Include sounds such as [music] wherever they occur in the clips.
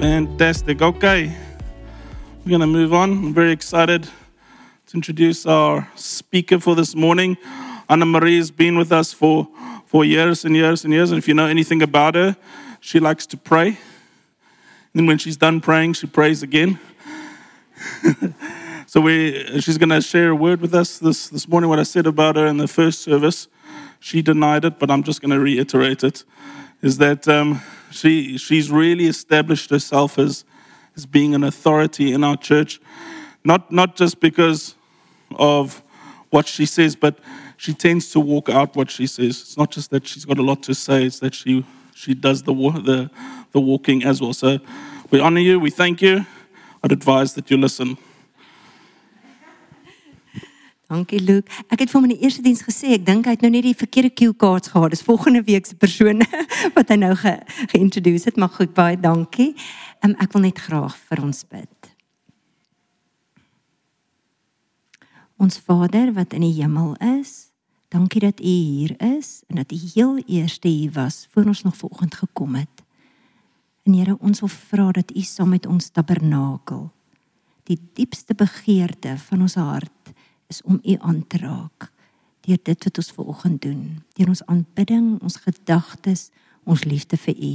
Fantastic. Okay. We're going to move on. I'm very excited to introduce our speaker for this morning. Anna Marie has been with us for, for years and years and years. And if you know anything about her, she likes to pray. And when she's done praying, she prays again. [laughs] so we, she's going to share a word with us this, this morning. What I said about her in the first service, she denied it, but I'm just going to reiterate it. Is that um, she, she's really established herself as, as being an authority in our church, not, not just because of what she says, but she tends to walk out what she says. It's not just that she's got a lot to say, it's that she, she does the, the, the walking as well. So we honor you, we thank you. I'd advise that you listen. Dankie Luke. Ek het vir hom in die eerste diens gesê, ek dink hy het nou net die verkeerde cue cards gehad. Dis volgende week se persoon [laughs] wat hy nou ge geïntroduce het, maar goed, baie dankie. Um, ek wil net graag vir ons bid. Ons Vader wat in die hemel is, dankie dat U hier is en dat U heel eerste hier was voor ons nog vanoggend gekom het. En Here, ons wil vra dat U saam met ons tabernakel die diepste begeerte van ons hart is om U aan te raak deur dit wat ons vanoggend doen, deur ons aanbidding, ons gedagtes, ons liefde vir U.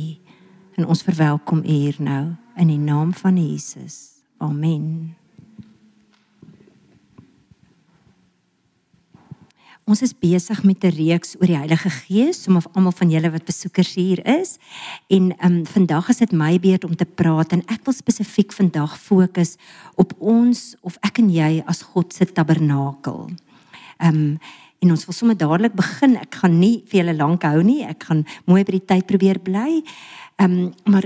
En ons verwelkom U hier nou in die naam van Jesus. Amen. Ons is besig met 'n reeks oor die Heilige Gees, om of almal van julle wat besoekers hier is. En ehm um, vandag is dit my beurt om te praat en ek wil spesifiek vandag fokus op ons of ek en jy as God se tabernakel. Ehm um, en ons wil sommer dadelik begin. Ek gaan nie vir julle lank hou nie. Ek gaan mooi by die tyd probeer bly. Ehm um, maar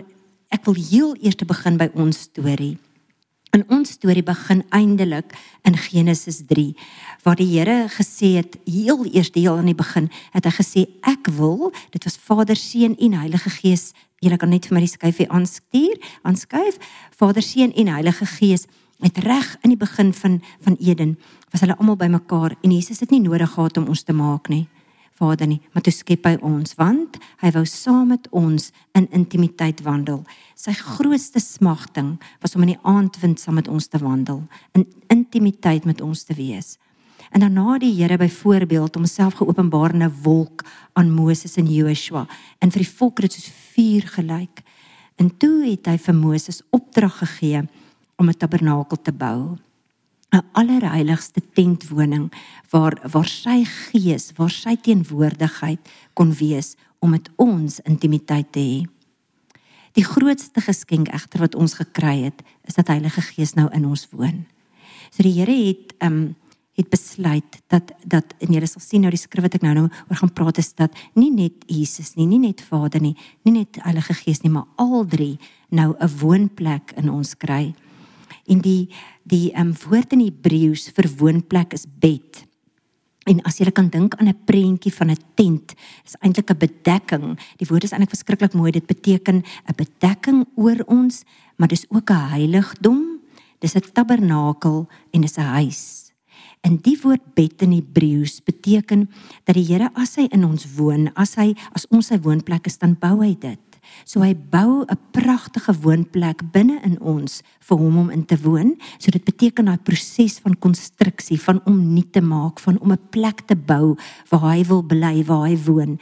ek wil heel eers begin by ons storie. In ons storie begin eindelik in Genesis 3 waar die Here gesê het heel eers deel aan die begin het hy gesê ek wil dit was Vader Seun en Heilige Gees. Julle kan net vir my die skyfie aanstuur aanskuif. Vader Seun en Heilige Gees het reg in die begin van van Eden was hulle almal bymekaar en Jesus het nie nodig gehad om ons te maak nie Vader nie, maar toe skep hy ons want hy wou saam met ons in intimiteit wandel. Sy grootste smagting was om in die aandwind saam met ons te wandel, in intimiteit met ons te wees. En daarna die Here byvoorbeeld homself geopenbaar in 'n wolk aan Moses en Joshua en vir die volk het soos vuur gelyk. En toe het hy vir Moses opdrag gegee om 'n tabernakel te bou. 'n allerheiligste tentwoning waar waar sy gees, waar sy teenwoordigheid kon wees om met ons intimiteit te hê. Die grootste geskenk egter wat ons gekry het, is dat Heilige Gees nou in ons woon. So die Here het um het besluit dat dat en jy sal sien nou die skrif wat ek nou nou oor gaan praat is dat nie net Jesus nie, nie net Vader nie, nie net Heilige Gees nie, maar al drie nou 'n woonplek in ons kry. En die die um, woord in Hebreëus vir woonplek is bed. En as jy kan dink aan 'n prentjie van 'n tent, is eintlik 'n bedekking. Die woord is eintlik verskriklik mooi. Dit beteken 'n bedekking oor ons, maar dis ook 'n heiligdom. Dis 'n tabernakel en dis 'n huis. En die woord bed in Hebreëus beteken dat die Here as hy in ons woon, as hy as ons sy woonplek is, dan bou hy dit. So hy bou 'n pragtige woonplek binne in ons vir hom om in te woon. So dit beteken daai proses van konstruksie, van om nuut te maak, van om 'n plek te bou waar hy wil bly, waar hy woon.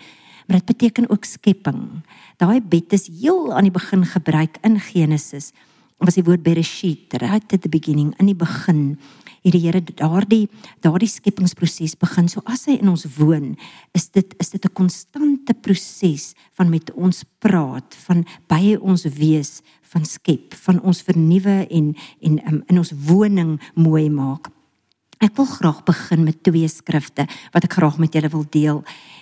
Maar dit beteken ook skepping. Daai bed is heel aan die begin gebruik in Genesis. Was die woord Bereshit, right at the beginning, in die begin het die Here daardie daardie skepingsproses begin. So as hy in ons woon, is dit is dit 'n konstante proses van met ons praat, van by ons wees, van skep, van ons vernuwe en en um, in ons woning mooi maak. Ek wil graag begin met twee skrifte wat ek graag met julle wil deel.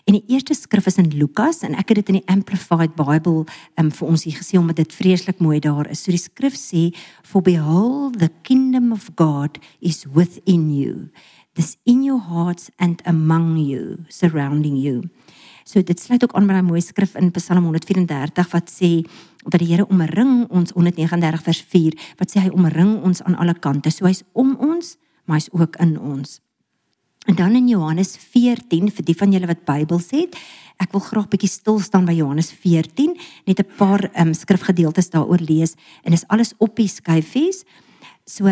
En die eerste skrif is in Lukas en ek het dit in die Amplified Bible um, vir ons hier gesien omdat dit vreeslik mooi daar is. So die skrif sê for behold the kingdom of God is within you. This in your hearts and among you, surrounding you. So dit sluit ook aan by 'n mooi skrif in Psalm 134 wat sê dat die Here omring ons 139 vers 4 wat sê hy omring ons aan alle kante. So hy's om ons maar hy's ook in ons. En dan in Johannes 14 vir die van julle wat Bybels het, ek wil graag bietjie stil staan by Johannes 14, net 'n paar um, skrifgedeeltes daaroor lees en dis alles op die skyfies. So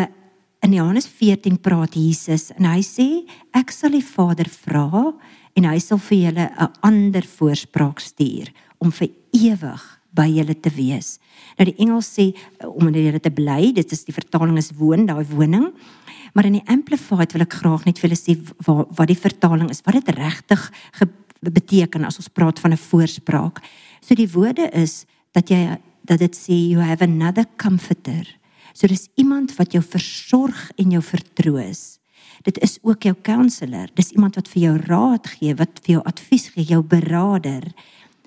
in Johannes 14 praat Jesus en hy sê ek sal die Vader vra en hy sal vir julle 'n ander voorspraak stuur om vir ewig by julle te wees. Nou die Engels sê om in julle te bly, dit is die vertaling is woon, daai woning. Maar in die amplified wil ek graag net vir julle sê wat wat die vertaling is, wat dit regtig beteken as ons praat van 'n voorspraak. So die woorde is dat jy dat dit sê you have another comforter. So dis iemand wat jou versorg en jou vertroos. Dit is ook jou counselor. Dis iemand wat vir jou raad gee, wat vir jou advies gee, jou beraader.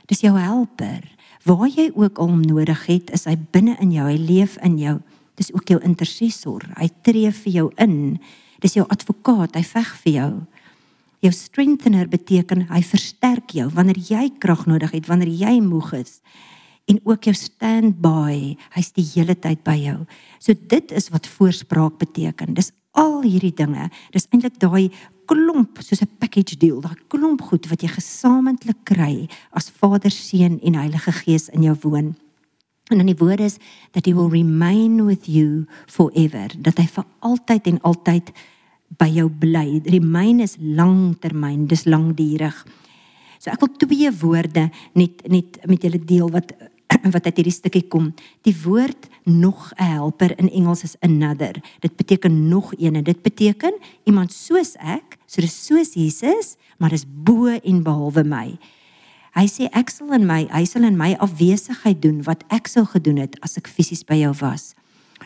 Dis jou helper. Waar jy ook al nodig het, is hy binne in jou. Hy leef in jou. Dis ook jou intercessor. Hy tree vir jou in. Dis jou advokaat. Hy veg vir jou. Jou strengthener beteken hy versterk jou wanneer jy krag nodig het, wanneer jy moeg is. En ook jou standby. Hy's die hele tyd by jou. So dit is wat voorspraak beteken. Dis al hierdie dinge. Dis eintlik daai klomp soos 'n package deal, daai klomp goed wat jy gesamentlik kry as Vader, Seun en Heilige Gees in jou woon. En dan die woord is that he will remain with you forever. Dat hy vir altyd en altyd by jou bly. Remain is langtermyn, dis langdurig. So ek wil twee woorde net net met julle deel wat [clears throat] wat uit hierdie stukkie kom. Die woord nog 'n helper in Engels is another. Dit beteken nog een en dit beteken iemand soos ek, so dis soos Jesus, maar dis bo en behalwe my. Hy sê ek sal in my, hy sal in my afwesigheid doen wat ek sou gedoen het as ek fisies by jou was.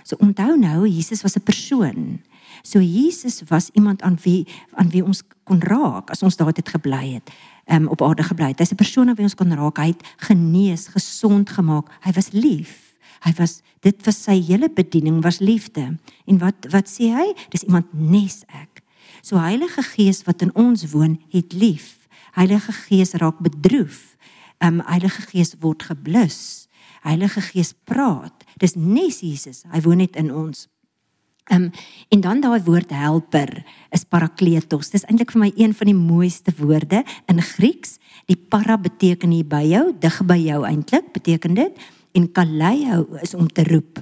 So onthou nou, Jesus was 'n persoon. So Jesus was iemand aan wie aan wie ons kon raak as ons daar het gebly het. Um, op aarde gebly het. Hy's 'n persoon aan wie ons kon raak. Hy het genees, gesond gemaak. Hy was lief. Hy was dit was sy hele bediening was liefde. En wat wat sê hy? Dis iemand nes ek. So Heilige Gees wat in ons woon, het lief. Heilige Gees raak bedroef. Um Heilige Gees word geblus. Heilige Gees praat. Dis nes Jesus. Hy woon net in ons. Um en dan daai woord helper is parakletos. Dis eintlik vir my een van die mooiste woorde in Grieks. Die para beteken hier by jou, dig by jou eintlik beteken dit en kaleo is om te roep.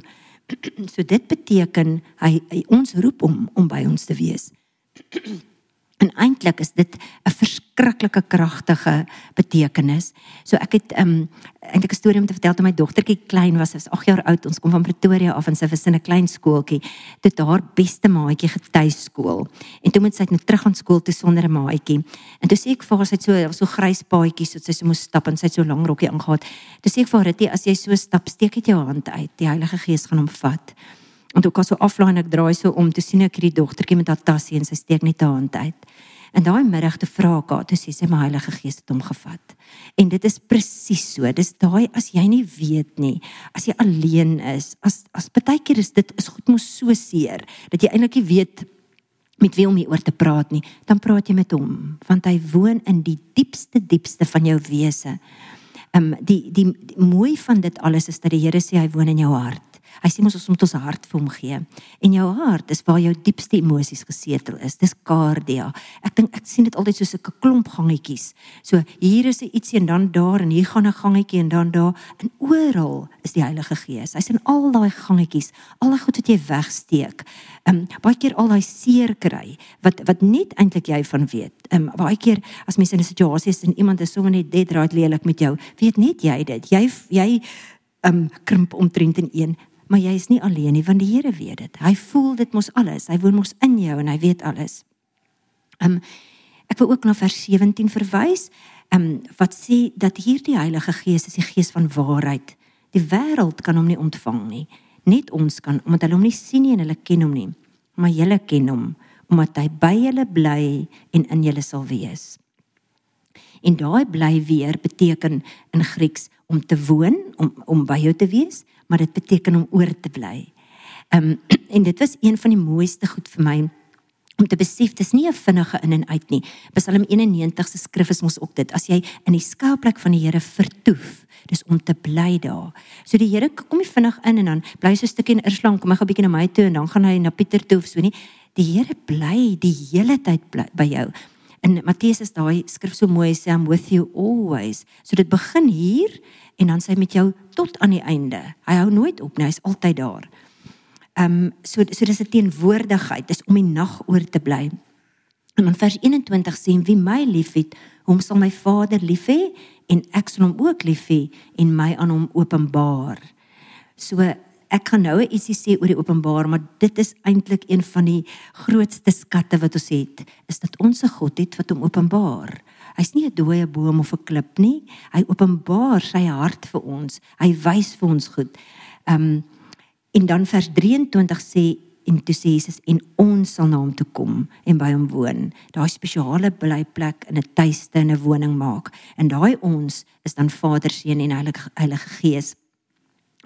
[clears throat] so dit beteken hy, hy ons roep om om by ons te wees. [clears throat] En eintlik is dit 'n verskriklike kragtige betekenis. So ek het um eintlik 'n storie om te vertel toe my dogtertjie klein was, sy was 8 jaar oud. Ons kom van Pretoria af en sy was in 'n klein skooltjie. Dit haar beste maatjie getuiskool. En toe moet sy net terug aan skool toe sonder 'n maatjie. En toe sê ek vir haar sy het so so grys paadjies wat sy so moes stap en sy het so lank rokkie aangetree. Toe sê ek vir haar dit as jy so stap, steek dit jou hand uit. Die Heilige Gees gaan hom vat. En toe kom so aflaai en ek draai so om te sien ek hierdie dogtertjie met haar tassie en sy steek net haar hand uit. En daai middag te vra ek haar, toe sê sy my Heilige Gees het hom gevat. En dit is presies so. Dis daai as jy nie weet nie, as jy alleen is, as as baie keer is dit is goed mos so seer dat jy eintlik nie weet met wie om hieroor te praat nie, dan praat jy met hom want hy woon in die diepste diepste van jou wese. Ehm um, die, die die mooi van dit alles is dat die Here sê hy woon in jou hart. Hy sê ons moet ons hart vir hom gee. En jou hart is waar jou diepste emosies gesetel is. Dis cardia. Ek dink ek sien dit altyd soos 'n klomp gangetjies. So hier is 'n ietsie en dan daar en hier gaan 'n gangetjie en dan daar en oral is die Heilige Gees. Hy's in al daai gangetjies, al die goed wat jy wegsteek. Ehm um, baie keer al daai seer kry wat wat net eintlik jy van weet. Ehm um, baie keer as mense in 'n situasie is en iemand is sommer net dead right lelik met jou, weet net jy dit. Jy jy ehm um, krimp omtrent in een maar jy is nie alleen nie want die Here weet dit. Hy voel dit mos alles. Hy woon mos in jou en hy weet alles. Um ek wil ook na vers 17 verwys. Um wat sê dat hierdie Heilige Gees is die Gees van waarheid. Die wêreld kan hom nie ontvang nie. Net ons kan omdat hulle hom nie sien nie en hulle ken hom nie. Maar julle ken hom omdat hy by julle bly en in julle sal wees. En daai bly weer beteken in Grieks om te woon, om om by jou te wees, maar dit beteken om oor te bly. Ehm um, [clears throat] en dit was een van die mooiste goed vir my om te besef dis nie 'n vinnige in en uit nie. Psalm 91 se skrif is mos ook dit. As jy in die skuilplek van die Here vertoef, dis om te bly daar. So die Here kom nie vinnig in en dan bly so 'n stukkie in Irslang, kom hy gou bietjie na my toe en dan gaan hy na Pieter toe of so nie. Die Here bly die hele tyd bly by jou. In Matteus is daai skrif so mooi sê I'm with you always. So dit begin hier en dan sê hy met jou tot aan die einde. Hy hou nooit op nie, hy's altyd daar. Ehm um, so so dis 'n teenwoordigheid, dis om die nag oor te bly. En in vers 21 sê wie my liefhet, hom sal my Vader lief hê en ek sal hom ook lief hê en my aan hom openbaar. So ek gaan nou ietsie sê oor die openbaar, maar dit is eintlik een van die grootste skatte wat ons het, is dat ons 'n God het wat hom openbaar. Hy's nie 'n dooie boom of 'n klip nie. Hy openbaar sy hart vir ons. Hy wys vir ons goed. Ehm um, en dan vers 23 sê en toe sê Jesus en ons sal na hom toe kom en by hom woon. Daai spesiale blyplek in 'n tuiste en 'n woning maak. En daai ons is dan Vader, Seun en Heilige Heilige Gees.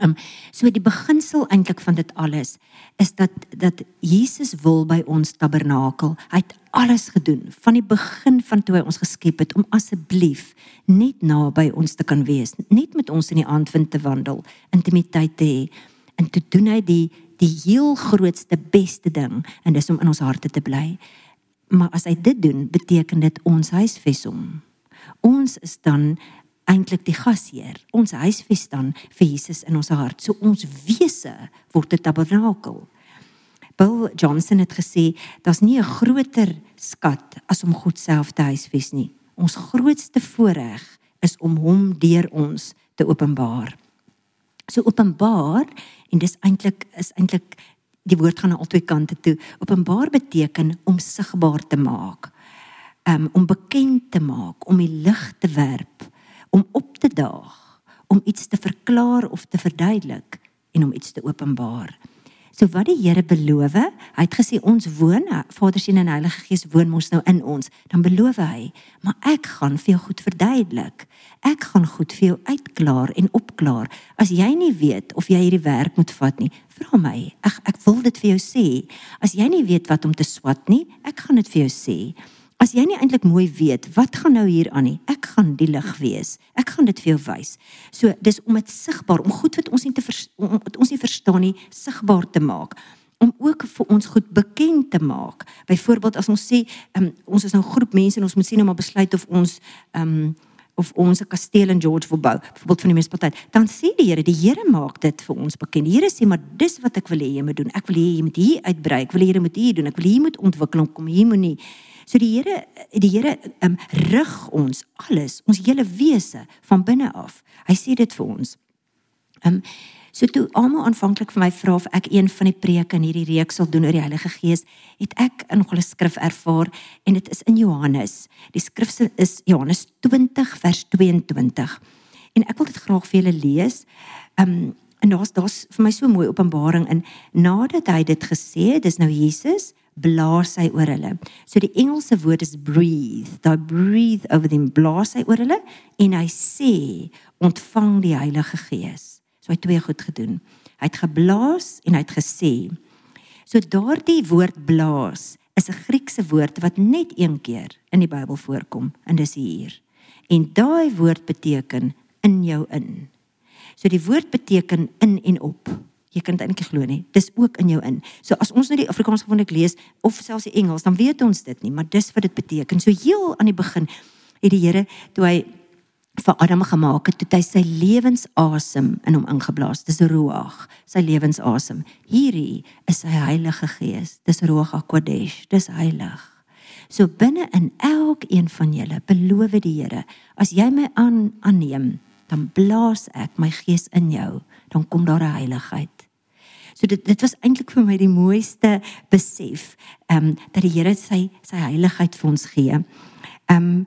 Um, so die beginsel eintlik van dit alles is dat dat Jesus wil by ons tabernakel. Hy het alles gedoen van die begin van toe hy ons geskep het om asseblief net naby ons te kan wees, net met ons in die aandwind te wandel, intimiteit te hê. En toe doen hy die die heel grootste beste ding en dis om in ons harte te bly. Maar as hy dit doen, beteken dit ons huisves hom. Ons is dan eintlik die gasheer. Ons huisves dan vir Jesus in ons hart. So ons wese word 'n tabernakel. Bill Johnson het gesê, daar's nie 'n groter skat as om God self te huisves nie. Ons grootste voorreg is om hom deur ons te openbaar. So openbaar en dis eintlik is eintlik die woord gaan na albei kante toe. Openbaar beteken om sigbaar te maak. Um, om bekend te maak, om die lig te werp om op te daag, om iets te verklaar of te verduidelik en om iets te openbaar. So wat die Here beloof, hy het gesê ons woon, Vader, Seun en Heilige Gees woon mos nou in ons, dan beloof hy, maar ek gaan vir jou goed verduidelik. Ek gaan goed vir jou uitklaar en opklaar. As jy nie weet of jy hierdie werk moet vat nie, vra my. Ek ek wil dit vir jou sê. As jy nie weet wat om te swat nie, ek gaan dit vir jou sê. As jy nie eintlik mooi weet wat gaan nou hier aan nie, ek gaan die lig wees. Ek gaan dit vir jou wys. So dis om dit sigbaar, om goed wat ons nie te om wat ons nie verstaan nie, sigbaar te maak om ook vir ons goed bekend te maak. Byvoorbeeld as ons sê um, ons is nou 'n groep mense en ons moet sien om maar besluit of ons um, of ons 'n kasteel in George wil bou, byvoorbeeld van die munisipaliteit, dan sê die Here, die Here maak dit vir ons bekend. Die Here sê maar dis wat ek wil hê jy moet doen. Ek wil hê jy moet hier uitbrei. Ek wil hê jy moet hier doen. Ek wil hê jy moet ontwikkel om kom hier moenie So die Here die Here um, rig ons alles, ons hele wese van binne af. Hy sê dit vir ons. Ehm um, so toe almal aanvanklik vir my vra of ek een van die preke in hierdie reeks sal doen oor die Heilige Gees, het ek 'n nogal 'n skrif ervaar en dit is in Johannes. Die skrif is Johannes 20 vers 22. En ek wil dit graag vir julle lees. Ehm um, en daar's daar's vir my so mooi openbaring in nadat hy dit gesê het, dis nou Jesus blaas hy oor hulle. So die Engelse woord is breathe. Daai breathe over them blaas hy oor hulle en hy sê ontvang die Heilige Gees. So hy het twee goed gedoen. Hy het geblaas en hy het gesê. So daardie woord blaas is 'n Griekse woord wat net een keer in die Bybel voorkom en dis hier. En daai woord beteken in jou in. So die woord beteken in en op. Jy kan dit eintlik glo nie. Dis ook in jou in. So as ons nou die Afrikaans gewoonlik lees of selfs die Engels, dan weet ons dit nie, maar dis wat dit beteken. So heel aan die begin het die Here toe hy vir Adam gemaak het, het hy sy lewensasem in hom ingeblaas. Dis ruach, sy lewensasem. Hierdie is sy Heilige Gees. Dis ruach hakodesh. Dis heilig. So binne in elkeen van julle beloof die Here, as jy my aan aanneem, dan blaas ek my gees in jou, dan kom daar 'n heiligheid. So dit dit was eintlik vir my die mooiste besef, ehm um, dat die Here sy sy heiligheid vir ons gee. Ehm um,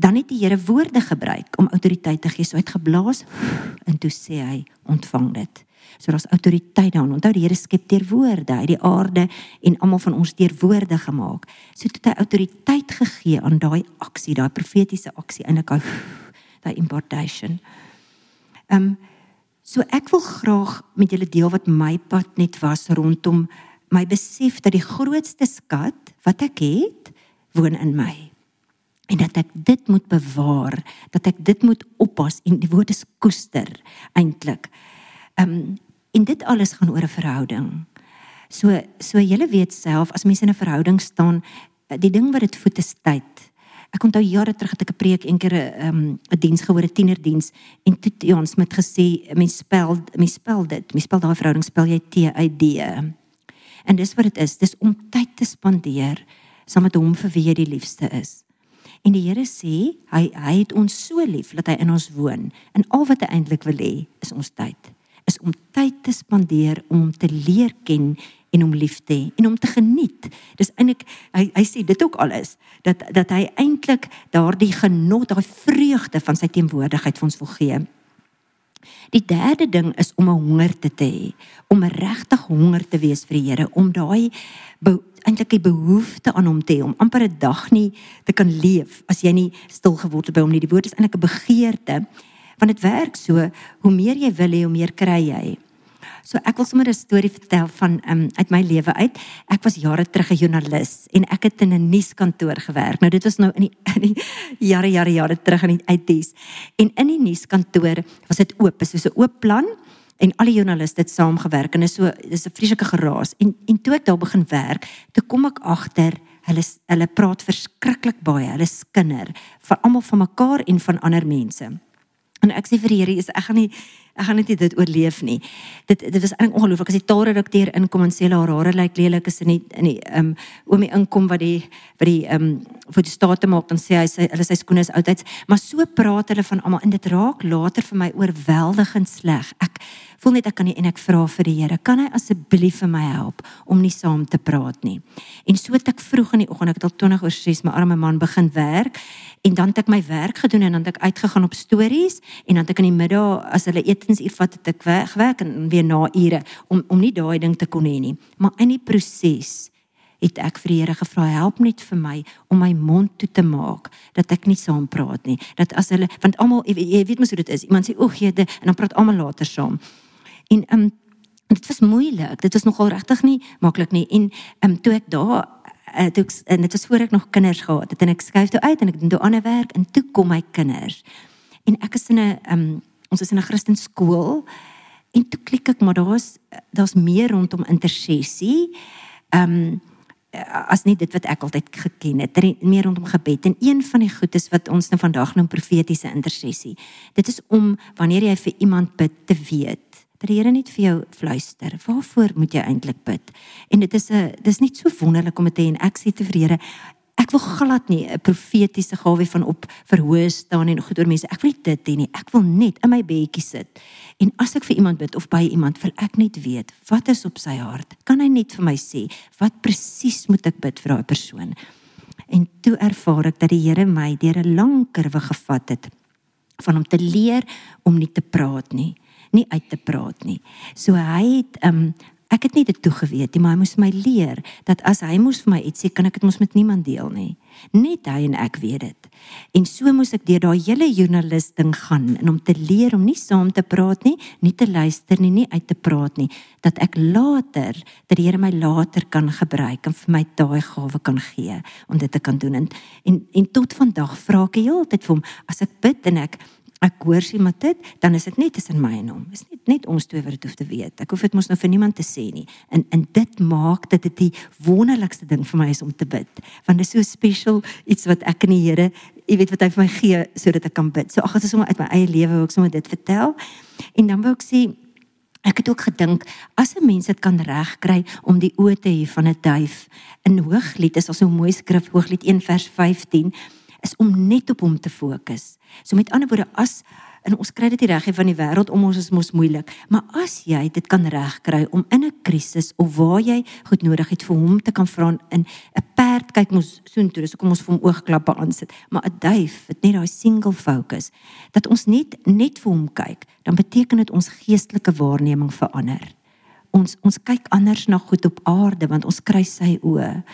dan het die Here woorde gebruik om autoriteit te gee. So uitgeblaas en toe sê hy ontvang dit. So daar's autoriteit daarin. Onthou die Here skep deur woorde, hy die aarde en almal van ons deur woorde gemaak. So het hy autoriteit gegee aan daai aksie, daai profetiese aksie in 'n daai impartation. Ehm um, So ek wil graag met julle deel wat my pad net was rondom my besef dat die grootste skat wat ek het, woon in my. En dat ek dit moet bewaar, dat ek dit moet oppas en die woord is koester eintlik. Ehm um, en dit alles gaan oor 'n verhouding. So so julle weet self as mense in 'n verhouding staan, die ding wat dit voet is tyd. Ek onthou jare terug het ek 'n preek een keer 'n um, 'n diens gehoor, 'n tienerdiens en toe Jan Smit gesê, mens spel mens spel dit, mens spel daai verhouding spel jy T U D. En dis wat dit is, dis om tyd te spandeer saam met hom vir wie jy die liefste is. En die Here sê, hy hy het ons so lief dat hy in ons woon. En al wat hy eintlik wil hê, is ons tyd. Is om tyd te spandeer om te leer ken en hom lief te hê en hom te geniet. Dis eintlik hy hy sê dit ook alles dat dat hy eintlik daardie genot, daai vreugde van sy teenwoordigheid vir ons wil gee. Die derde ding is om 'n honger te hê, om regtig honger te wees vir die Here, om daai eintlik 'n behoefte aan hom te hê, om amper 'n dag nie te kan leef as jy nie stil geword het by hom nie. Die woord is eintlik 'n begeerte. Want dit werk so, hoe meer jy wil hê, hoe meer kry jy. So ek wil sommer 'n storie vertel van um, uit my lewe uit. Ek was jare terug 'n joernalis en ek het in 'n nuuskantoor gewerk. Nou dit was nou in die, [laughs] in die jare jare jare terug in die 80s. En in die nuuskantoor was dit oop, soos 'n oop plan en al die joernaliste het saamgewerk en is so dis 'n vreeslike geraas. En en toe ek daar begin werk, toe kom ek agter hulle hulle praat verskriklik baie. Hulle skinder vir almal van mekaar en van ander mense. En ek sê vir die Here, ek gaan nie ek gaan net dit oorleef nie. Dit dit was eintlik ongelooflik as die taalredakteur inkom en sê haar hare lyk lelik is in die in die um, oomie inkom wat die wat die um, vir die state maak dan sê hy sy hulle sy skoene is oudtyds, maar so praat hulle van almal en dit raak later vir my oorweldigend sleg. Ek voel net ek kan nie en ek vra vir die Here, kan hy asseblief vir my help om nie saam te praat nie. En so het ek vroeg in die oggend, ek het al 20 oor 6 my arme man begin werk en dan het ek my werk gedoen en dan het ek uitgegaan op stories en dan het ek in die middag as hulle etensuur vat het ek wegwerk en weer na ure om om nie daai ding te kon hê nie. Maar in die proses het ek vir die Here gevra help net vir my om my mond toe te maak dat ek nie saam praat nie dat as hulle want almal jy weet mos hoe dit is iemand sê o gee en dan praat almal later saam En ehm um, dit was moeilik. Dit was nogal regtig nie maklik nie. En ehm um, toe ek daar uh, toe ek, en dit was voor ek nog kinders gehad het en ek skuif toe uit en ek doen toe ander werk en toe kom my kinders. En ek is in 'n ehm um, ons is in 'n Christen skool en toe klik ek maar daar's daar's meer rondom intersessie. Ehm um, as nie dit wat ek altyd geken het meer rondom gebed en een van die goedes wat ons nou vandag noem profetiese intersessie dit is om wanneer jy vir iemand bid te weet dat die Here net vir jou fluister. Waarvoor moet jy eintlik bid? En dit is 'n dis net so wonderlik om dit te hê en ek sê te vir Here, ek wil glad nie 'n profetiese gawe van op verhoog staan en goed oor mense. Ek wil dit hê nie. Ek wil net in my bedjie sit. En as ek vir iemand bid of by iemand, wil ek net weet wat is op sy hart. Kan hy net vir my sê wat presies moet ek bid vir daai persoon? En toe ervaar ek dat die Here my deur 'n lang kurwe gevat het van om te leer om nie te praat nie nie uit te praat nie. So hy het um ek het nie dit toegeweet nie, maar hy moes my leer dat as hy moes vir my iets sê, kan ek dit mos met niemand deel nie. Net hy en ek weet dit. En so moes ek deur daai hele joernalis ding gaan en om te leer om nie saam te praat nie, nie te luister nie, nie uit te praat nie, dat ek later dat die Here my later kan gebruik en vir my daai gawe kan gee om dit te kan doen en en, en tot vandag vra ek heeltyd vir hom as ek bid en ek ek hoor sy maar dit, dan is dit net tussen my en hom. Is net net ons twee wat dit hoef te weet. Ek hoef dit mos nou vir niemand te sê nie. En en dit maak dat dit die wonderlikste ding vir my is om te bid. Want dit is so special iets wat ek in die Here, jy weet wat hy vir my gee sodat ek kan bid. So ag, dit is sommer uit my eie lewe ek sommer dit vertel. En dan wou ek sê Ek het ook gedink as 'n mens dit kan regkry om die oë te hê van 'n duif in Hooglied is also 'n mooi skrif Hooglied 1 vers 15 is om net op hom te fokus. So met ander woorde as en ons kry dit nie reg van die wêreld om ons is mos moeilik, maar as jy dit kan regkry om in 'n krisis of waar jy goed nodig het vir hom te kan vra in 'n perd kyk mos soontoe, dis hoekom ons vir hom oogklappe aansit, maar 'n duif het net daai single focus dat ons net net vir hom kyk, dan beteken dit ons geestelike waarneming verander. Ons ons kyk anders na goed op aarde want ons kry sy oë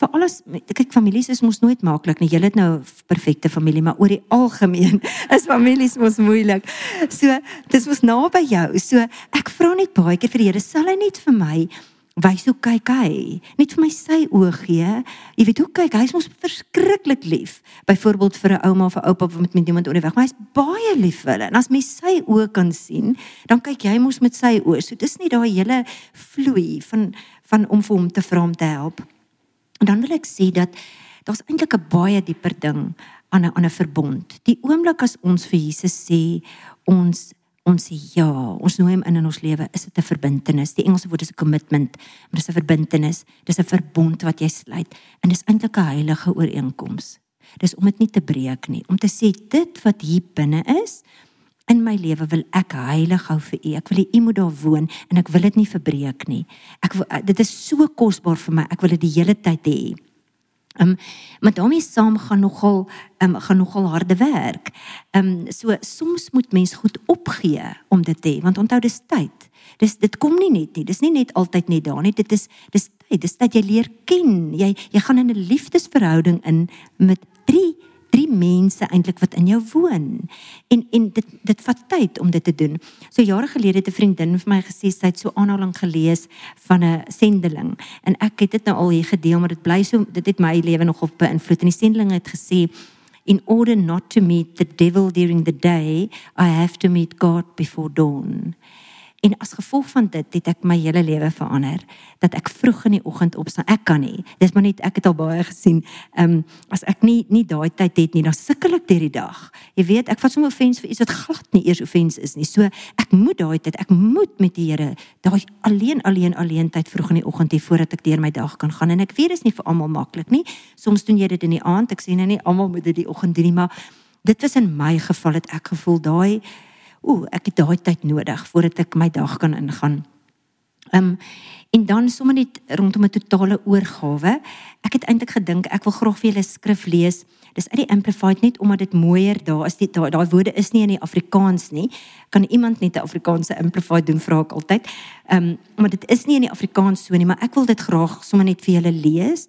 vir alles kyk families is mos nooit maklik nie. Julle het nou 'n perfekte familie, maar oor die [laughs] algemeen is families mos moeilik. So, dis mos naby jou. So, ek vra net baie keer vir die Here, sal hy net vir my wys hoe kyk hy? Net vir my sy oë gee. Jy weet hoe kyk hy? Hy's mos verskriklik lief. Byvoorbeeld vir 'n ouma of 'n oupa wat met iemand onderweg, maar hy's baie lief vir hulle. En as mens sy oë kan sien, dan kyk jy mos met sy oë. So dis nie daai hele vloei van van om vir hom te vra om te help. En dan wil ek sê dat daar's eintlik 'n baie dieper ding aan 'n aan 'n verbond. Die oomblik as ons vir Jesus sê ons ons sê ja, ons nooi hom in in ons lewe, is dit 'n verbintenis. Die Engelse woord is 'n commitment, maar dit is 'n verbintenis. Dis 'n verbond wat jy sluit en dis eintlik 'n heilige ooreenkoms. Dis om dit nie te breek nie, om te sê dit wat hier binne is in my lewe wil ek heilig hou vir U. Ek wil U moet daar woon en ek wil dit nie verbreek nie. Ek wil, dit is so kosbaar vir my. Ek wil dit die hele tyd hê. Ehm um, maar daarmee saam gaan nogal ehm um, gaan nogal harde werk. Ehm um, so soms moet mens goed opgee om dit te hê want onthou dis tyd. Dis dit kom nie net nie. Dis nie net altyd net daar nie. Dit is dis tyd. Dis dat jy leer ken. Jy jy gaan in 'n liefdesverhouding in met drie drie mense eintlik wat in jou woon. En en dit dit vat tyd om dit te doen. So jare gelede het 'n vriendin vir my gesê sy het so aanhaling gelees van 'n sendeling en ek het dit nou al hier gedeel maar dit bly so dit het my lewe nog op beïnvloed. En die sendeling het gesê in order not to meet the devil during the day, I have to meet God before dawn. En as gevolg van dit het ek my hele lewe verander dat ek vroeg in die oggend opstaan. Ek kan nie. Dis maar net ek het al baie gesien. Ehm um, as ek nie nie daai tyd het nie, dan sukkel ek deur die dag. Jy weet, ek vat sommer offens vir iets wat glad nie eers offens is nie. So ek moet daai tyd, ek moet met die Here daai alleen alleen alleen tyd vroeg in die oggend hê voordat ek deur my dag kan gaan. En ek weet dis nie vir almal maklik nie. Soms doen jy dit in die aand. Ek sê nou nie almal moet dit die oggend doen nie, maar dit was in my geval het ek gevoel daai ooh, ek het daai tyd nodig voordat ek my dag kan ingaan. Ehm um, en dan sommer net rondom 'n totale oorgawe. Ek het eintlik gedink ek wil graag vir julle skrif lees. Dis uit die amplified net omdat dit mooier daar is. Daai daai woorde is nie in die Afrikaans nie. Kan iemand net 'n Afrikaanse amplified doen vra ek altyd. Ehm um, maar dit is nie in die Afrikaans so nie, maar ek wil dit graag sommer net vir julle lees.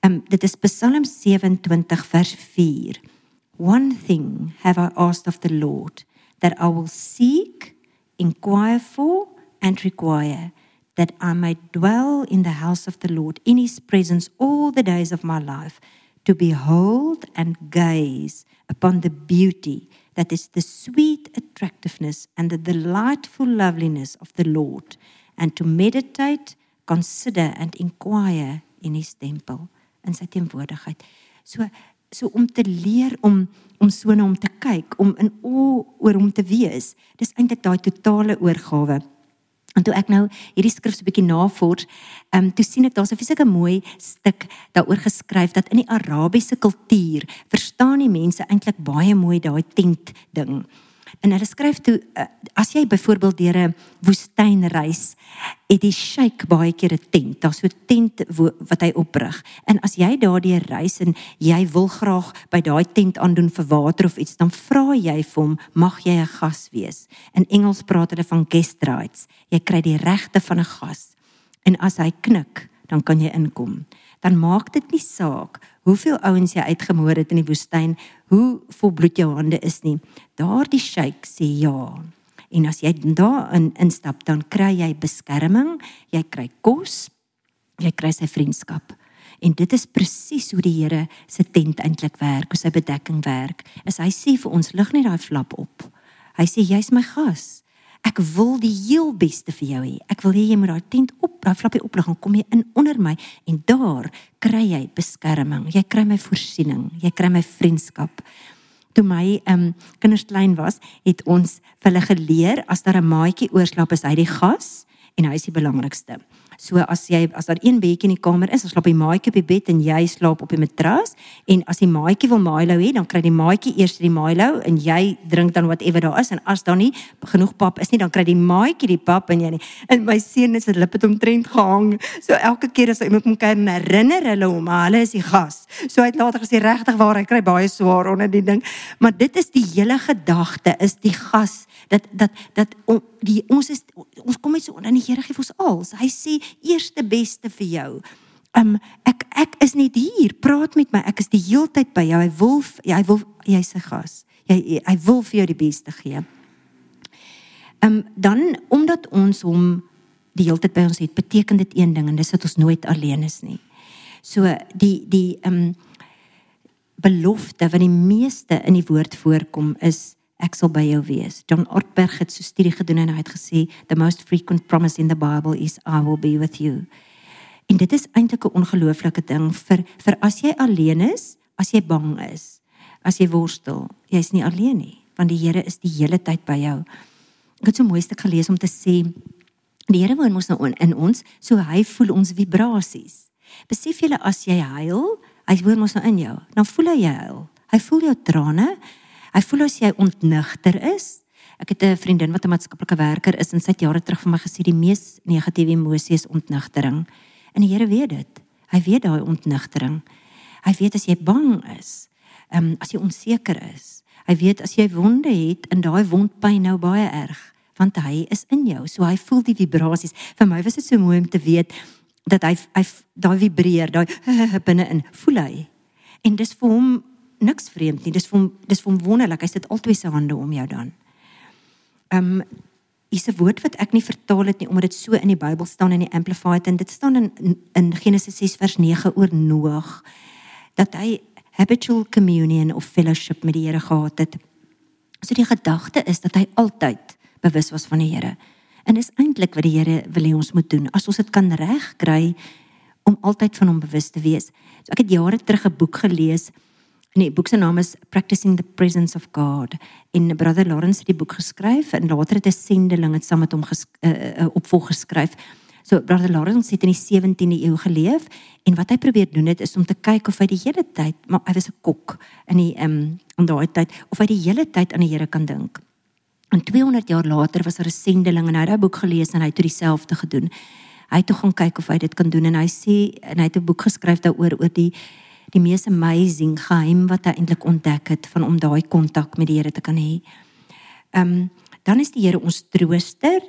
Ehm um, dit is Psalm 27 vers 4. One thing have I asked of the Lord that I will seek, inquire for, and require, that I may dwell in the house of the Lord, in his presence all the days of my life, to behold and gaze upon the beauty that is the sweet attractiveness and the delightful loveliness of the Lord, and to meditate, consider, and inquire in his temple. In sy teenwoordigheid. So so om te leer om om so na hom te kyk, om in o oor hom te wees. Dis eintlik daai totale oorgawe. En toe ek nou hierdie skrif so 'n bietjie navors, ehm um, toe sien ek daar's 'n fisieke mooi stuk daaroor geskryf dat in die Arabiese kultuur verstaan die mense eintlik baie mooi daai tent ding. En hulle skryf toe uh, as jy byvoorbeeld deur 'n woestyn reis, het die sheik baie keer 'n tent, daar's so 'n tent wat hy oprig. En as jy daardeur reis en jy wil graag by daai tent aandoen vir water of iets, dan vra jy vir hom, "Mag jy 'n gas wees?" In Engels praat hulle van guest rights. Jy kry die regte van 'n gas. En as hy knik, dan kan jy inkom. Dan maak dit nie saak hoeveel ouens jy uitgemoor het in die woestyn, hoe vol bloed jou hande is nie. Daardie sheik sê ja. En as jy daarin instap, dan kry jy beskerming, jy kry kos, jy kry sy vriendskap. En dit is presies hoe die Here se tent eintlik werk, hoe sy bedekking werk. Is hy sê vir ons lig net daai flap op. Hy sê jy's my gas. Ek wil die heel beste vir jou hê. Ek wil hê jy moet daai tent op, daai flappie oplig en kom jy in onder my en daar kry jy beskerming. Jy kry my voorsiening, jy kry my vriendskap. Toe my um, kinders klein was, het ons vir hulle geleer as daar 'n maatjie oorslaap is hy die gas en hy is die belangrikste. So as jy as daar een bedjie in die kamer is, dan slaap die maatjie op die bed en jy slaap op die matras en as die maatjie wil Milo hê, dan kry die maatjie eers die Milo en jy drink dan whatever daar is en as daar nie genoeg pap is nie, dan kry die maatjie die pap en jy nie. En my seun het sy lippe omtrent gehang. So elke keer as hy moet kom kuier, herinner hulle hom, hulle is die gas. So hy het later gesê regtig waar hy kry baie swaar onder die ding. Maar dit is die hele gedagte is die gas dat dat dat on, die ons is ons kom net so onder die Here gee ons als. Hy sê eerste beste vir jou. Um ek ek is net hier. Praat met my. Ek is die heeltyd by jou. Hy wil hy wil jy se gas. Hy hy wil vir jou die beste gee. Um dan omdat ons hom die heeltyd by ons het, beteken dit een ding en dis dat ons nooit alleen is nie. So die die um belofte wat die meeste in die woord voorkom is ek sal by jou wees. John Ortberg het so studie gedoen en hy het gesê the most frequent promise in the Bible is I will be with you. En dit is eintlik 'n ongelooflike ding vir vir as jy alleen is, as jy bang is, as jy worstel, jy's nie alleen nie, want die Here is die hele tyd by jou. Ek het so mooi stuk gelees om te sê die Here woon mos nou in ons, so hy voel ons vibrasies. Besef julle as jy huil, hy woon mos nou in jou, dan voel hy huil. Hy voel jou trane. Hy voel as jy ontnigter is. Ek het 'n vriendin wat 'n maatskaplike werker is en sy het jare terug vir my gesê die mees negatiewe emosie is ontnigtering. En die Here weet dit. Hy weet daai ontnigtering. Hy weet as jy bang is, ehm um, as jy onseker is. Hy weet as jy wonde het en daai wondpyn nou baie erg, want hy is in jou. So hy voel die vibrasies. Vir my was dit so mooi om te weet dat hy hy daai vibreer, daai [laughs] binne-in voel hy. En dis vir hom niks vreemd nie. Dis vir hom dis vir hom wonderlik. Hy sit altyd sy hande om jou dan. Ehm um, is 'n woord wat ek nie vertaal het nie omdat dit so in die Bybel staan in die Amplified en dit staan in in Genesis 6 vers 9 oor Noag dat hy habitual communion of fellowship met die Here gehad het. So die gedagte is dat hy altyd bewus was van die Here. En dis eintlik wat die Here wil hê ons moet doen. As ons dit kan regkry om altyd van hom bewus te wees. So ek het jare terug 'n boek gelees Nee, boek se naam is Practicing the Presence of God. En Brother Lawrence het die boek geskryf en later het 'n sendeling dit saam met hom 'n uh, uh, opvolg geskryf. So Brother Lawrence het in die 17de eeu geleef en wat hy probeer doen het is om te kyk of hy die hele tyd, maar hy was 'n kok in die ehm um, in daai tyd, of hy die hele tyd aan die Here kan dink. En 200 jaar later was daar 'n sendeling en hy het daai boek gelees en hy het dieselfde gedoen. Hy het toe gaan kyk of hy dit kan doen en hy sê en hy het 'n boek geskryf daaroor oor die die mees amazing geheim wat hy eintlik ontdek het van om daai kontak met die Here te kan hê. Ehm um, dan is die Here ons trooster.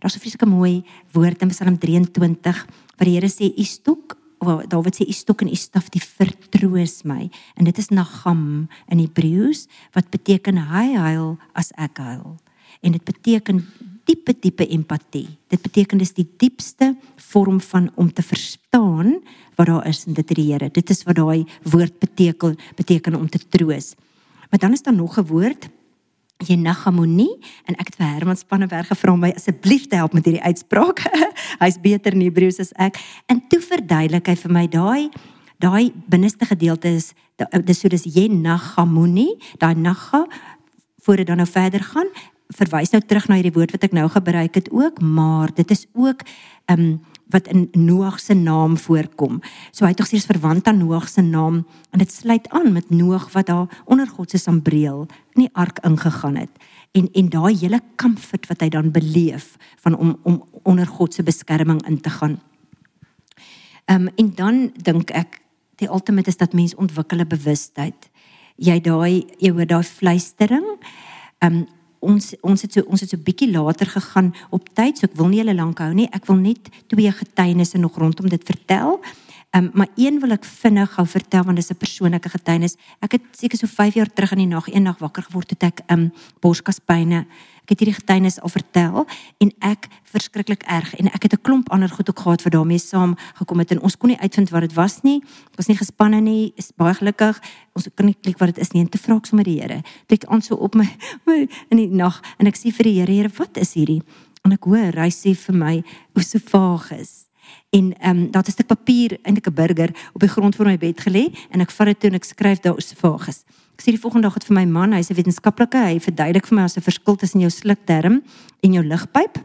Daar's 'n vreeslike mooi woord in Psalm 23 waar die Here sê u stok of Dawid sê u stok en u staf die vertroos my en dit is nagam in Hebreëus wat beteken hy huil as ek huil. En dit beteken diepe diepe empatie. Dit beteken dis die diepste vorm van om te verstaan wat daar is in dit Here. Dit is wat daai woord beteken beteken om te troos. Maar dan is daar nog 'n woord jy nagamonie en ek het vir Herman Spanneberg gevra om my asseblief te help met hierdie uitspraak. [laughs] Hy's beter in Hebreëus as ek. En toe verduidelik hy vir my daai daai binneste gedeelte is dis so dis jy nagamonie, daai naga voor dit dan nou verder gaan verwys nou terug na hierdie woord wat ek nou gebruik het ook, maar dit is ook ehm um, wat in Noag se naam voorkom. So hy het tog steeds verwant aan Noag se naam en dit sluit aan met Noag wat daar onder God se sambreel in die ark ingegaan het. En en daai hele comfort wat hy dan beleef van om om onder God se beskerming in te gaan. Ehm um, en dan dink ek die ultimate is dat mens ontwikkel 'n bewustheid. Jy daai jy hoor daai fluistering. Ehm um, ons ons het so ons het so bietjie later gegaan op tyd so ek wil nie julle lank hou nie. Ek wil net twee getuienisse nog rondom dit vertel um, maar een wil ek vinnig gou vertel want dit is 'n persoonlike getuienis. Ek het seker so 5 jaar terug in die nag eendag wakker geword toe ek um, borskaspyne ek het hierdie getuienis al vertel en ek verskriklik erg en ek het 'n klomp ander goed ook gehad wat daarmee saam gekom het en ons kon nie uitvind wat dit was nie. Ek was nie gespanne nie is baie gelukkig. Ons kan nie klik wat dit is nie en te vra ek sommer die Here. Klik aan so op my, [laughs] my in die nag en ek sê vir die Here Here wat is hierdie? En ek hoor hy sê vir my oesofagus en ehm um, daar het 'n stuk papier eintlik 'n burger op die grond voor my bed gelê en ek vat dit toe en ek skryf daar oesofagus Ek sê die volgende dag het vir my man, hy's 'n wetenskaplike, hy verduidelik vir my as 'n verskil tussen jou slukdarm en jou lugpyp.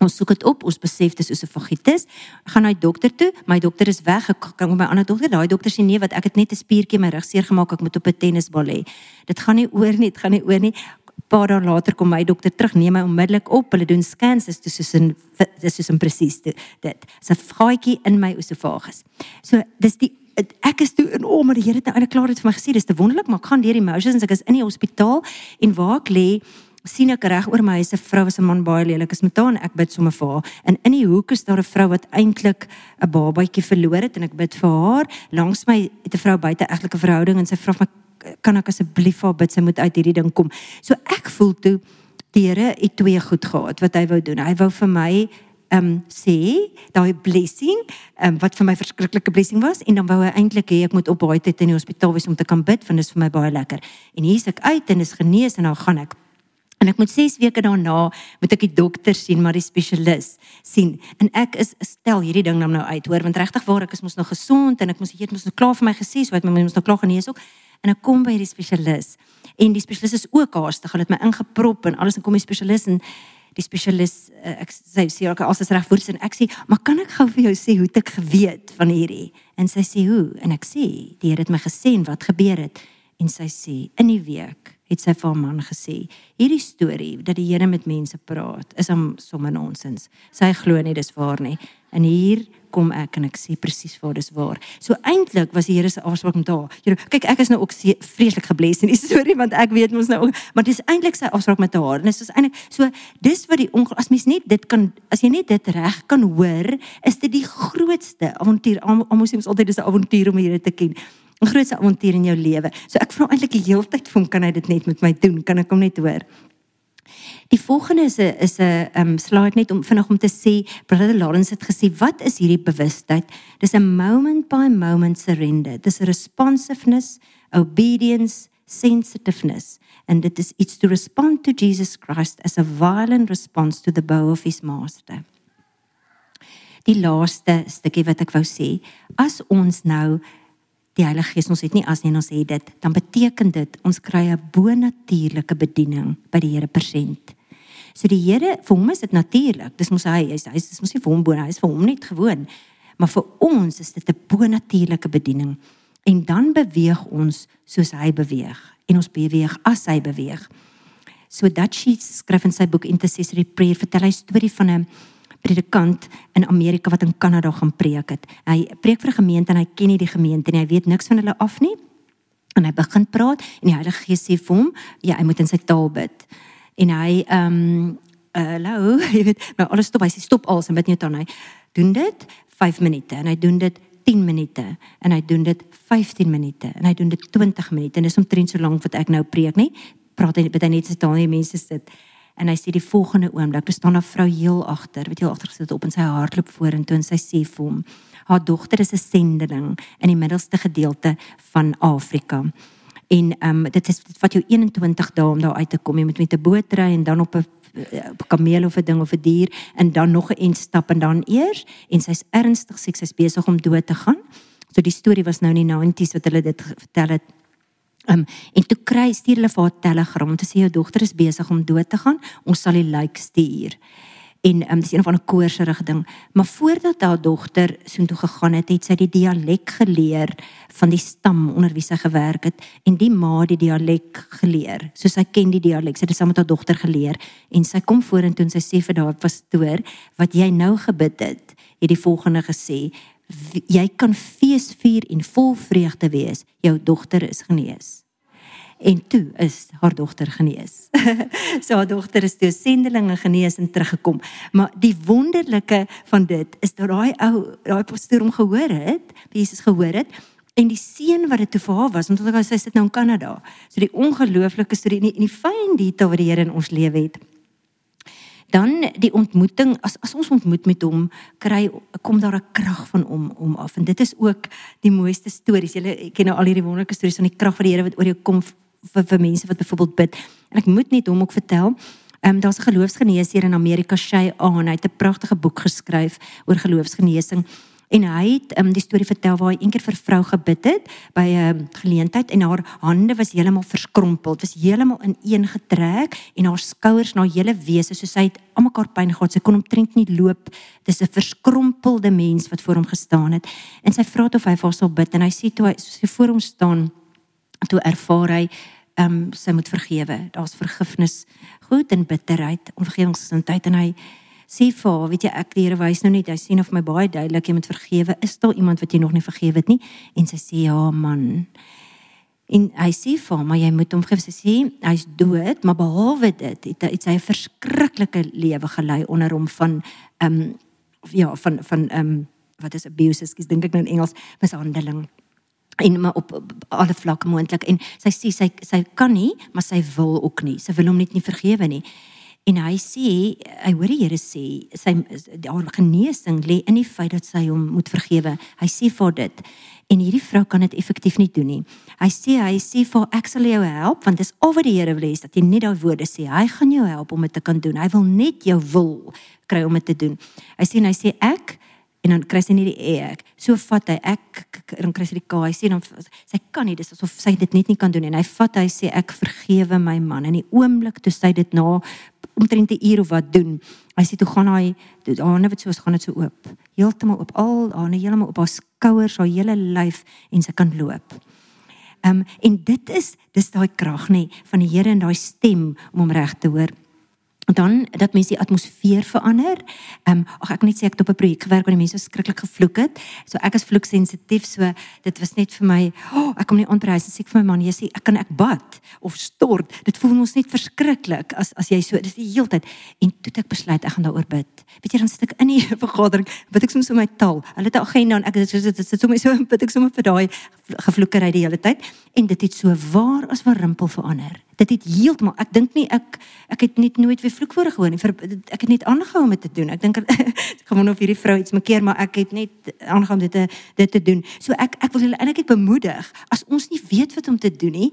Ons soek dit op, ons besef dis oesofagitis. Ek gaan na die dokter toe, my dokter is weg. Ek kan met my ander dokter, daai dokter sê nee, wat ek het net 'n spiertjie my rug seer gemaak, ek moet op 'n tennisbal lê. Dit gaan nie oor nie, dit gaan nie oor nie. 'n Paar dae later kom my dokter terug, neem my onmiddellik op. Hulle doen scans, dis soos 'n dis soos 'n presies dit. Dis 'n gaatjie in my oesofagus. So, dis die ek is toe in om maar die Here het nou eintlik klaar dit vir my gesê dis te wonderlik maar ek gaan deur emotions ek is in die hospitaal en waar ek lê sien ek reg oor my is 'n vrou is 'n man baie lelik is met haar en ek bid sommer vir haar en in die hoek is daar 'n vrou wat eintlik 'n babatjie verloor het en ek bid vir haar langs my het 'n vrou buite egtelike verhouding en sy vra my kan ek asseblief vir haar bid sy moet uit hierdie ding kom so ek voel toe die Here het twee goed gehad wat hy wou doen hy wou vir my um sê daai blessing um wat vir my verskriklike blessing was en dan wou hy eintlik hê ek moet op baie tyd in die hospitaal wees om te kan bid want dit is vir my baie lekker en hier's ek uit en is genees en nou gaan ek En ek moet 6 weke daarna moet ek die dokter sien, maar die spesialis sien. En ek is stel hierdie ding nou uit, hoor, want regtig waar ek is mos nog gesond en ek moes hier mos nog klaar vir my gesê, so het my mos nog klaar genees ook. En ek kom by die spesialis. En die spesialis is ook haastig. Hulle het my ingeprop en alles en kom die spesialis en die spesialis uh, ek sê sê ek alles reg voets en ek sê maar kan ek gou vir jou sê hoe ek geweet van hierdie? En sy sê hoe? En ek sê die Here het my gesê wat gebeur het. En sy sê in die week het sy vir haar man gesê hierdie storie dat die Here met mense praat is om sommer nonsens sy glo nie dis waar nie en hier kom ek en ek sê presies waar dis waar. So eintlik was die Here se afspraak met haar. Know, kyk ek is nou ook vreeslik gebless in die [laughs] storie want ek weet mos nou ook, maar dis eintlik sy afspraak met haar. En dit is eintlik so dis wat die ongeluk as mens net dit kan as jy net dit reg kan hoor, is dit die grootste avontuur. Almal sê mos altyd dis 'n avontuur om die Here te ken. 'n Grootste avontuur in jou lewe. So ek vra eintlik die hele tyd vir hom kan hy dit net met my doen? Kan ek hom net hoor? Die volgende is 'n is 'n um slide net om vinnig om te sê Brother Lawrence het gesê wat is hierdie bewustheid? Dis 'n moment by moment surrender. Dis responsiveness, obedience, sensitiveness and it is it's to respond to Jesus Christ as a violent response to the bow of his master. Die laaste stukkie wat ek wou sê, as ons nou die Heilige Gees ons het nie as nie ons het dit dan beteken dit ons kry 'n bonatuurlike bediening by die Here persent. So die Here vir hom is dit natuurlik. Dis mos hy, hy's hy's dis mos nie vir hom bona, hy's vir hom net gewoon. Maar vir ons is dit 'n bonatuurlike bediening. En dan beweeg ons soos hy beweeg en ons beweeg as hy beweeg. So dat sy skryf in sy boek Intercessory Prayer vertel hy storie van 'n predikant in Amerika wat in Kanada gaan preek het. Hy preek vir 'n gemeente en hy ken nie die gemeente nie. Hy weet niks van hulle af nie. En hy begin praat en die Heilige Gees sê vir hom, ja, hy moet in sy taal bid. En hy ehm um, hallo, [laughs] jy weet, nou alles stop. Hy sê stop alles en bid net aan hy. Doen dit 5 minute en hy doen dit 10 minute en hy doen dit 15 minute en hy doen dit 20 minute en dis omtrent so lank wat ek nou preek, nie? Praat hy bid hy net so daar nie mense sit en hy sê die volgende oomblik bestaan 'n vrou heel agter, weet jy agter gesit op in sy hardloop vorentoe en sy sê vir hom haar dogter is 'n sendeling in die middelste gedeelte van Afrika. En ehm um, dit is dit vat jou 21 dae om daar uit te kom. Jy moet met 'n boot ry en dan op 'n op kameel of 'n ding of 'n dier en dan nog 'n en stap en dan eers en sy's ernstig siek, sy's besig om dood te gaan. So die storie was nou in die 90s wat hulle dit vertel het Um, en toe kry stuur hulle vir haar telegram om te sê jou dogter is besig om dood te gaan. Ons sal die lijk stuur. En um, dis een van 'n koerserige ding, maar voordat haar dogter soontoe gegaan het, het sy die dialek geleer van die stam onder wie sy gewerk het en die ma die dialek geleer. So sy ken die dialek. Sy het dit saam met haar dogter geleer en sy kom vorentoe en sy sê vir daai pastoor wat jy nou gebid het, het die volgende gesê: jy kan fees vier en vol vreugde wees. Jou dogter is genees. En toe is haar dogter genees. [laughs] so haar dogter is toe sendelinge genees en teruggekom. Maar die wonderlike van dit is dat daai ou, daai pastoor hom gehoor het, Jesus gehoor het en die seun wat dit toe vir haar was, want sy sit nou in Kanada. So die ongelooflike storie en die, die fyn detail wat die Here in ons lewe het dan die ontmoeting as as ons ontmoet met hom kry kom daar 'n krag van hom om af. En dit is ook die mooiste stories. Julle ken nou al hierdie wonderlike stories van die krag van die Here wat oor jou kom vir, vir mense wat byvoorbeeld bid. En ek moet net hom ook vertel Ehm um, daar's 'n geloofsgeneesheer in Amerika, Shay Aan, hy het 'n pragtige boek geskryf oor geloofsgenesing en hy het um, die storie vertel waar hy eendag vir 'n vrou gebid het by 'n um, geleentheid en haar hande was heeltemal verskrompel, was heeltemal ineengetrek en haar skouers na hele wese soos sy het almekaar pyn gehad. Sy kon omtrent nie loop. Dis 'n verskrompelde mens wat voor hom gestaan het. En sy vra of hy vir haar sal bid en hy sê toe hy hy voor hom staan toe ervaar hy ehm um, sy moet vergewe. Daar's vergifnis, goed en bitterheid, onvergewensgesindheid en hy sê vir haar, weet jy, ek die Here wys nou net, hy sien of my baie duidelik jy moet vergewe. Is daar iemand wat jy nog nie vergewe het nie? En sy sê ja, man. En hy sê vir haar, maar jy moet hom vergewe. Sy sê hy's dood, maar behalwe dit, het hy 'n verskriklike lewe gelei onder hom van ehm um, ja, van van ehm um, wat is abuse, ek dink ek nou in Engels, mishandeling en maar op, op alle vlakke moontlik en sy sê sy sy kan nie maar sy wil ook nie sy wil hom net nie vergewe nie En hy sê, hy hoor die Here sê, sy haar genesing lê in die feit dat sy hom moet vergewe. Hy sê vir dit. en hierdie vrou kan dit effektief nie doen nie. Hy sê hy sê vir ek sal jou help want dis al wat die Here wil hê dat jy net daai woorde sê. Hy gaan jou help om dit te kan doen. Hy wil net jou wil kry om dit te doen. Hy sê en hy sê ek en dan kry sy nie die ek. So vat hy ek dan kry sy die k. Hy sê dan sy kan nie dis asof sy dit net nie kan doen en hy vat hy sê ek vergewe my man in die oomblik toe sy dit na omtrent 'n uur of wat doen. Hy sê toe gaan hy haar net so gaan dit so oop. Heeltemal op al haar heeltemal op haar skouers, haar hele lyf en sy kan loop. Um, en dit is dis daai krag nê van die Here en daai stem om hom reg te hoor dan dat mense die atmosfeer verander. Ehm um, ag ek net sê ek het op 'n projek gewerk waar die mense skrikkelik gevloek het. So ek is vloeksensitief, so dit was net vir my, oh, ek kom nie ontreis en sê ek vir my man, jy sê ek kan ek bad of stort. Dit voel ons net verskriklik as as jy so dis die hele tyd en toe ek besluit ek gaan daaroor bid. Weet jy dan sit ek in die vergadering, bid ek soms so my taal. Hulle het 'n agenda en ek dit dit sit sommer so bid ek sommer vir daai gevloekery die hele tyd. En dit het so waar as 'n rimpel verander. Dit het heeltemal ek dink nie ek ek het net nooit weer vloekwoorde gehoor nie. Vir ek het net aangehou om dit te doen. Ek dink [laughs] ek gaan of hierdie vrou iets mekeer maar ek het net aangehou om dit te dit te doen. So ek ek wil julle eintlik bemoedig. As ons nie weet wat om te doen nie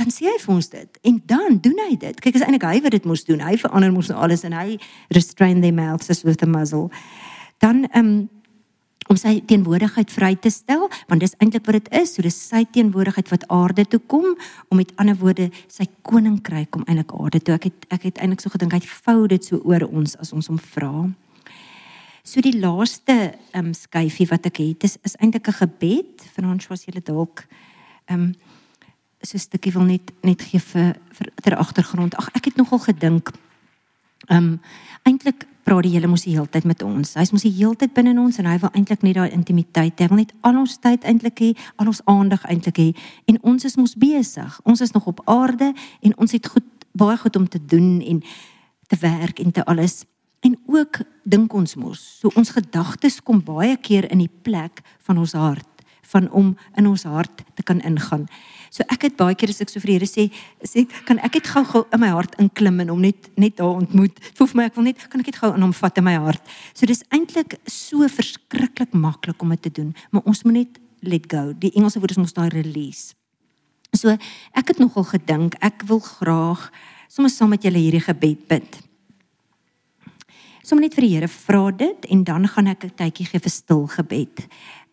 dan sê hy vir ons dit. En dan doen hy dit. Kyk is eintlik hy wat dit moes doen. Hy verander mos nou alles en hy restrain their mouths with a muzzle. Dan ehm um, om sy teenwoordigheid vry te stel want dis eintlik wat dit is. So dis sy teenwoordigheid wat aarde toe kom om met ander woorde sy koninkryk kom eintlik aarde toe. Ek het ek het eintlik so gedink hy vou dit so oor ons as ons hom vra. So die laaste um, skyfie wat ek het is is eintlik 'n gebed. Frans was jy dalk um, so 'n stukkie wil net net gee vir vir ter agtergrond. Ag ek het nogal gedink um, eintlik praat die Here mos die hele tyd met ons. Hy's mos die hele tyd binne in ons en hy wil eintlik net daai intimiteit hê. Hy wil net al ons tyd eintlik hê, al ons aandag eintlik hê. En ons is mos besig. Ons is nog op aarde en ons het goed baie goed om te doen en te werk en te alles. En ook dink ons mos, so ons gedagtes kom baie keer in die plek van ons hart van om in ons hart te kan ingaan. So ek het baie keer as ek so vir die Here sê, sê kan ek dit gou-gou in my hart inklim en hom net net daar ontmoet. Dit voel vir my ek wil net kan ek dit gou in hom vat in my hart. So dis eintlik so verskriklik maklik om dit te doen, maar ons moet net let go. Die Engelse woord is mos daai release. So ek het nogal gedink ek wil graag sommer saam met julle hierdie gebed bid. Sommige net vir die Here vra dit en dan gaan ek 'n tydjie gee vir stil gebed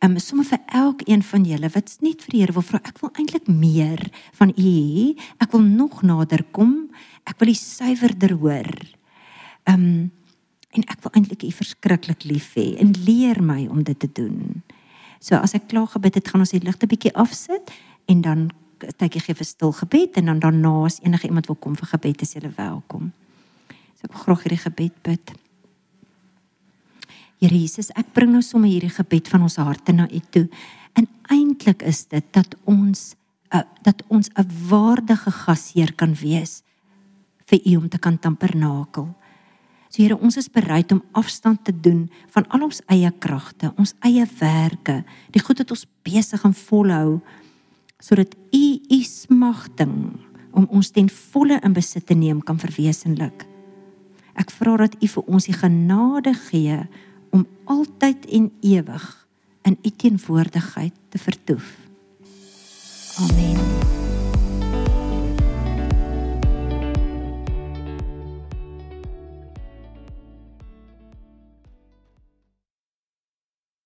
um, sommer vir elkeen van julle wat net vir die Here wil vra, ek wil eintlik meer van U hê. Ek wil nog nader kom. Ek wil U suiwerder hoor. Ehm um, en ek wil eintlik U verskriklik lief hê en leer my om dit te doen. So as ek klaar gebid het, gaan ons die ligte bietjie afsit en dan tydjie gee vir stil gebed en dan daarna as enige iemand wil kom vir gebed, is julle welkom. So ek wil graag hierdie gebed bid. Here Jesus, ek bring nou sommer hierdie gebed van ons harte na U toe. En eintlik is dit dat ons uh, dat ons 'n waardige gasheer kan wees vir U om te kan tampernakel. So Here, ons is bereid om afstand te doen van al ons eie kragte, ons eie werke, die goed wat ons besig en volhou sodat U U smagting om ons ten volle in besit te neem kan verwesenlik. Ek vra dat U vir ons die genade gee om altyd en ewig in u teenwoordigheid te vertoef. Amen.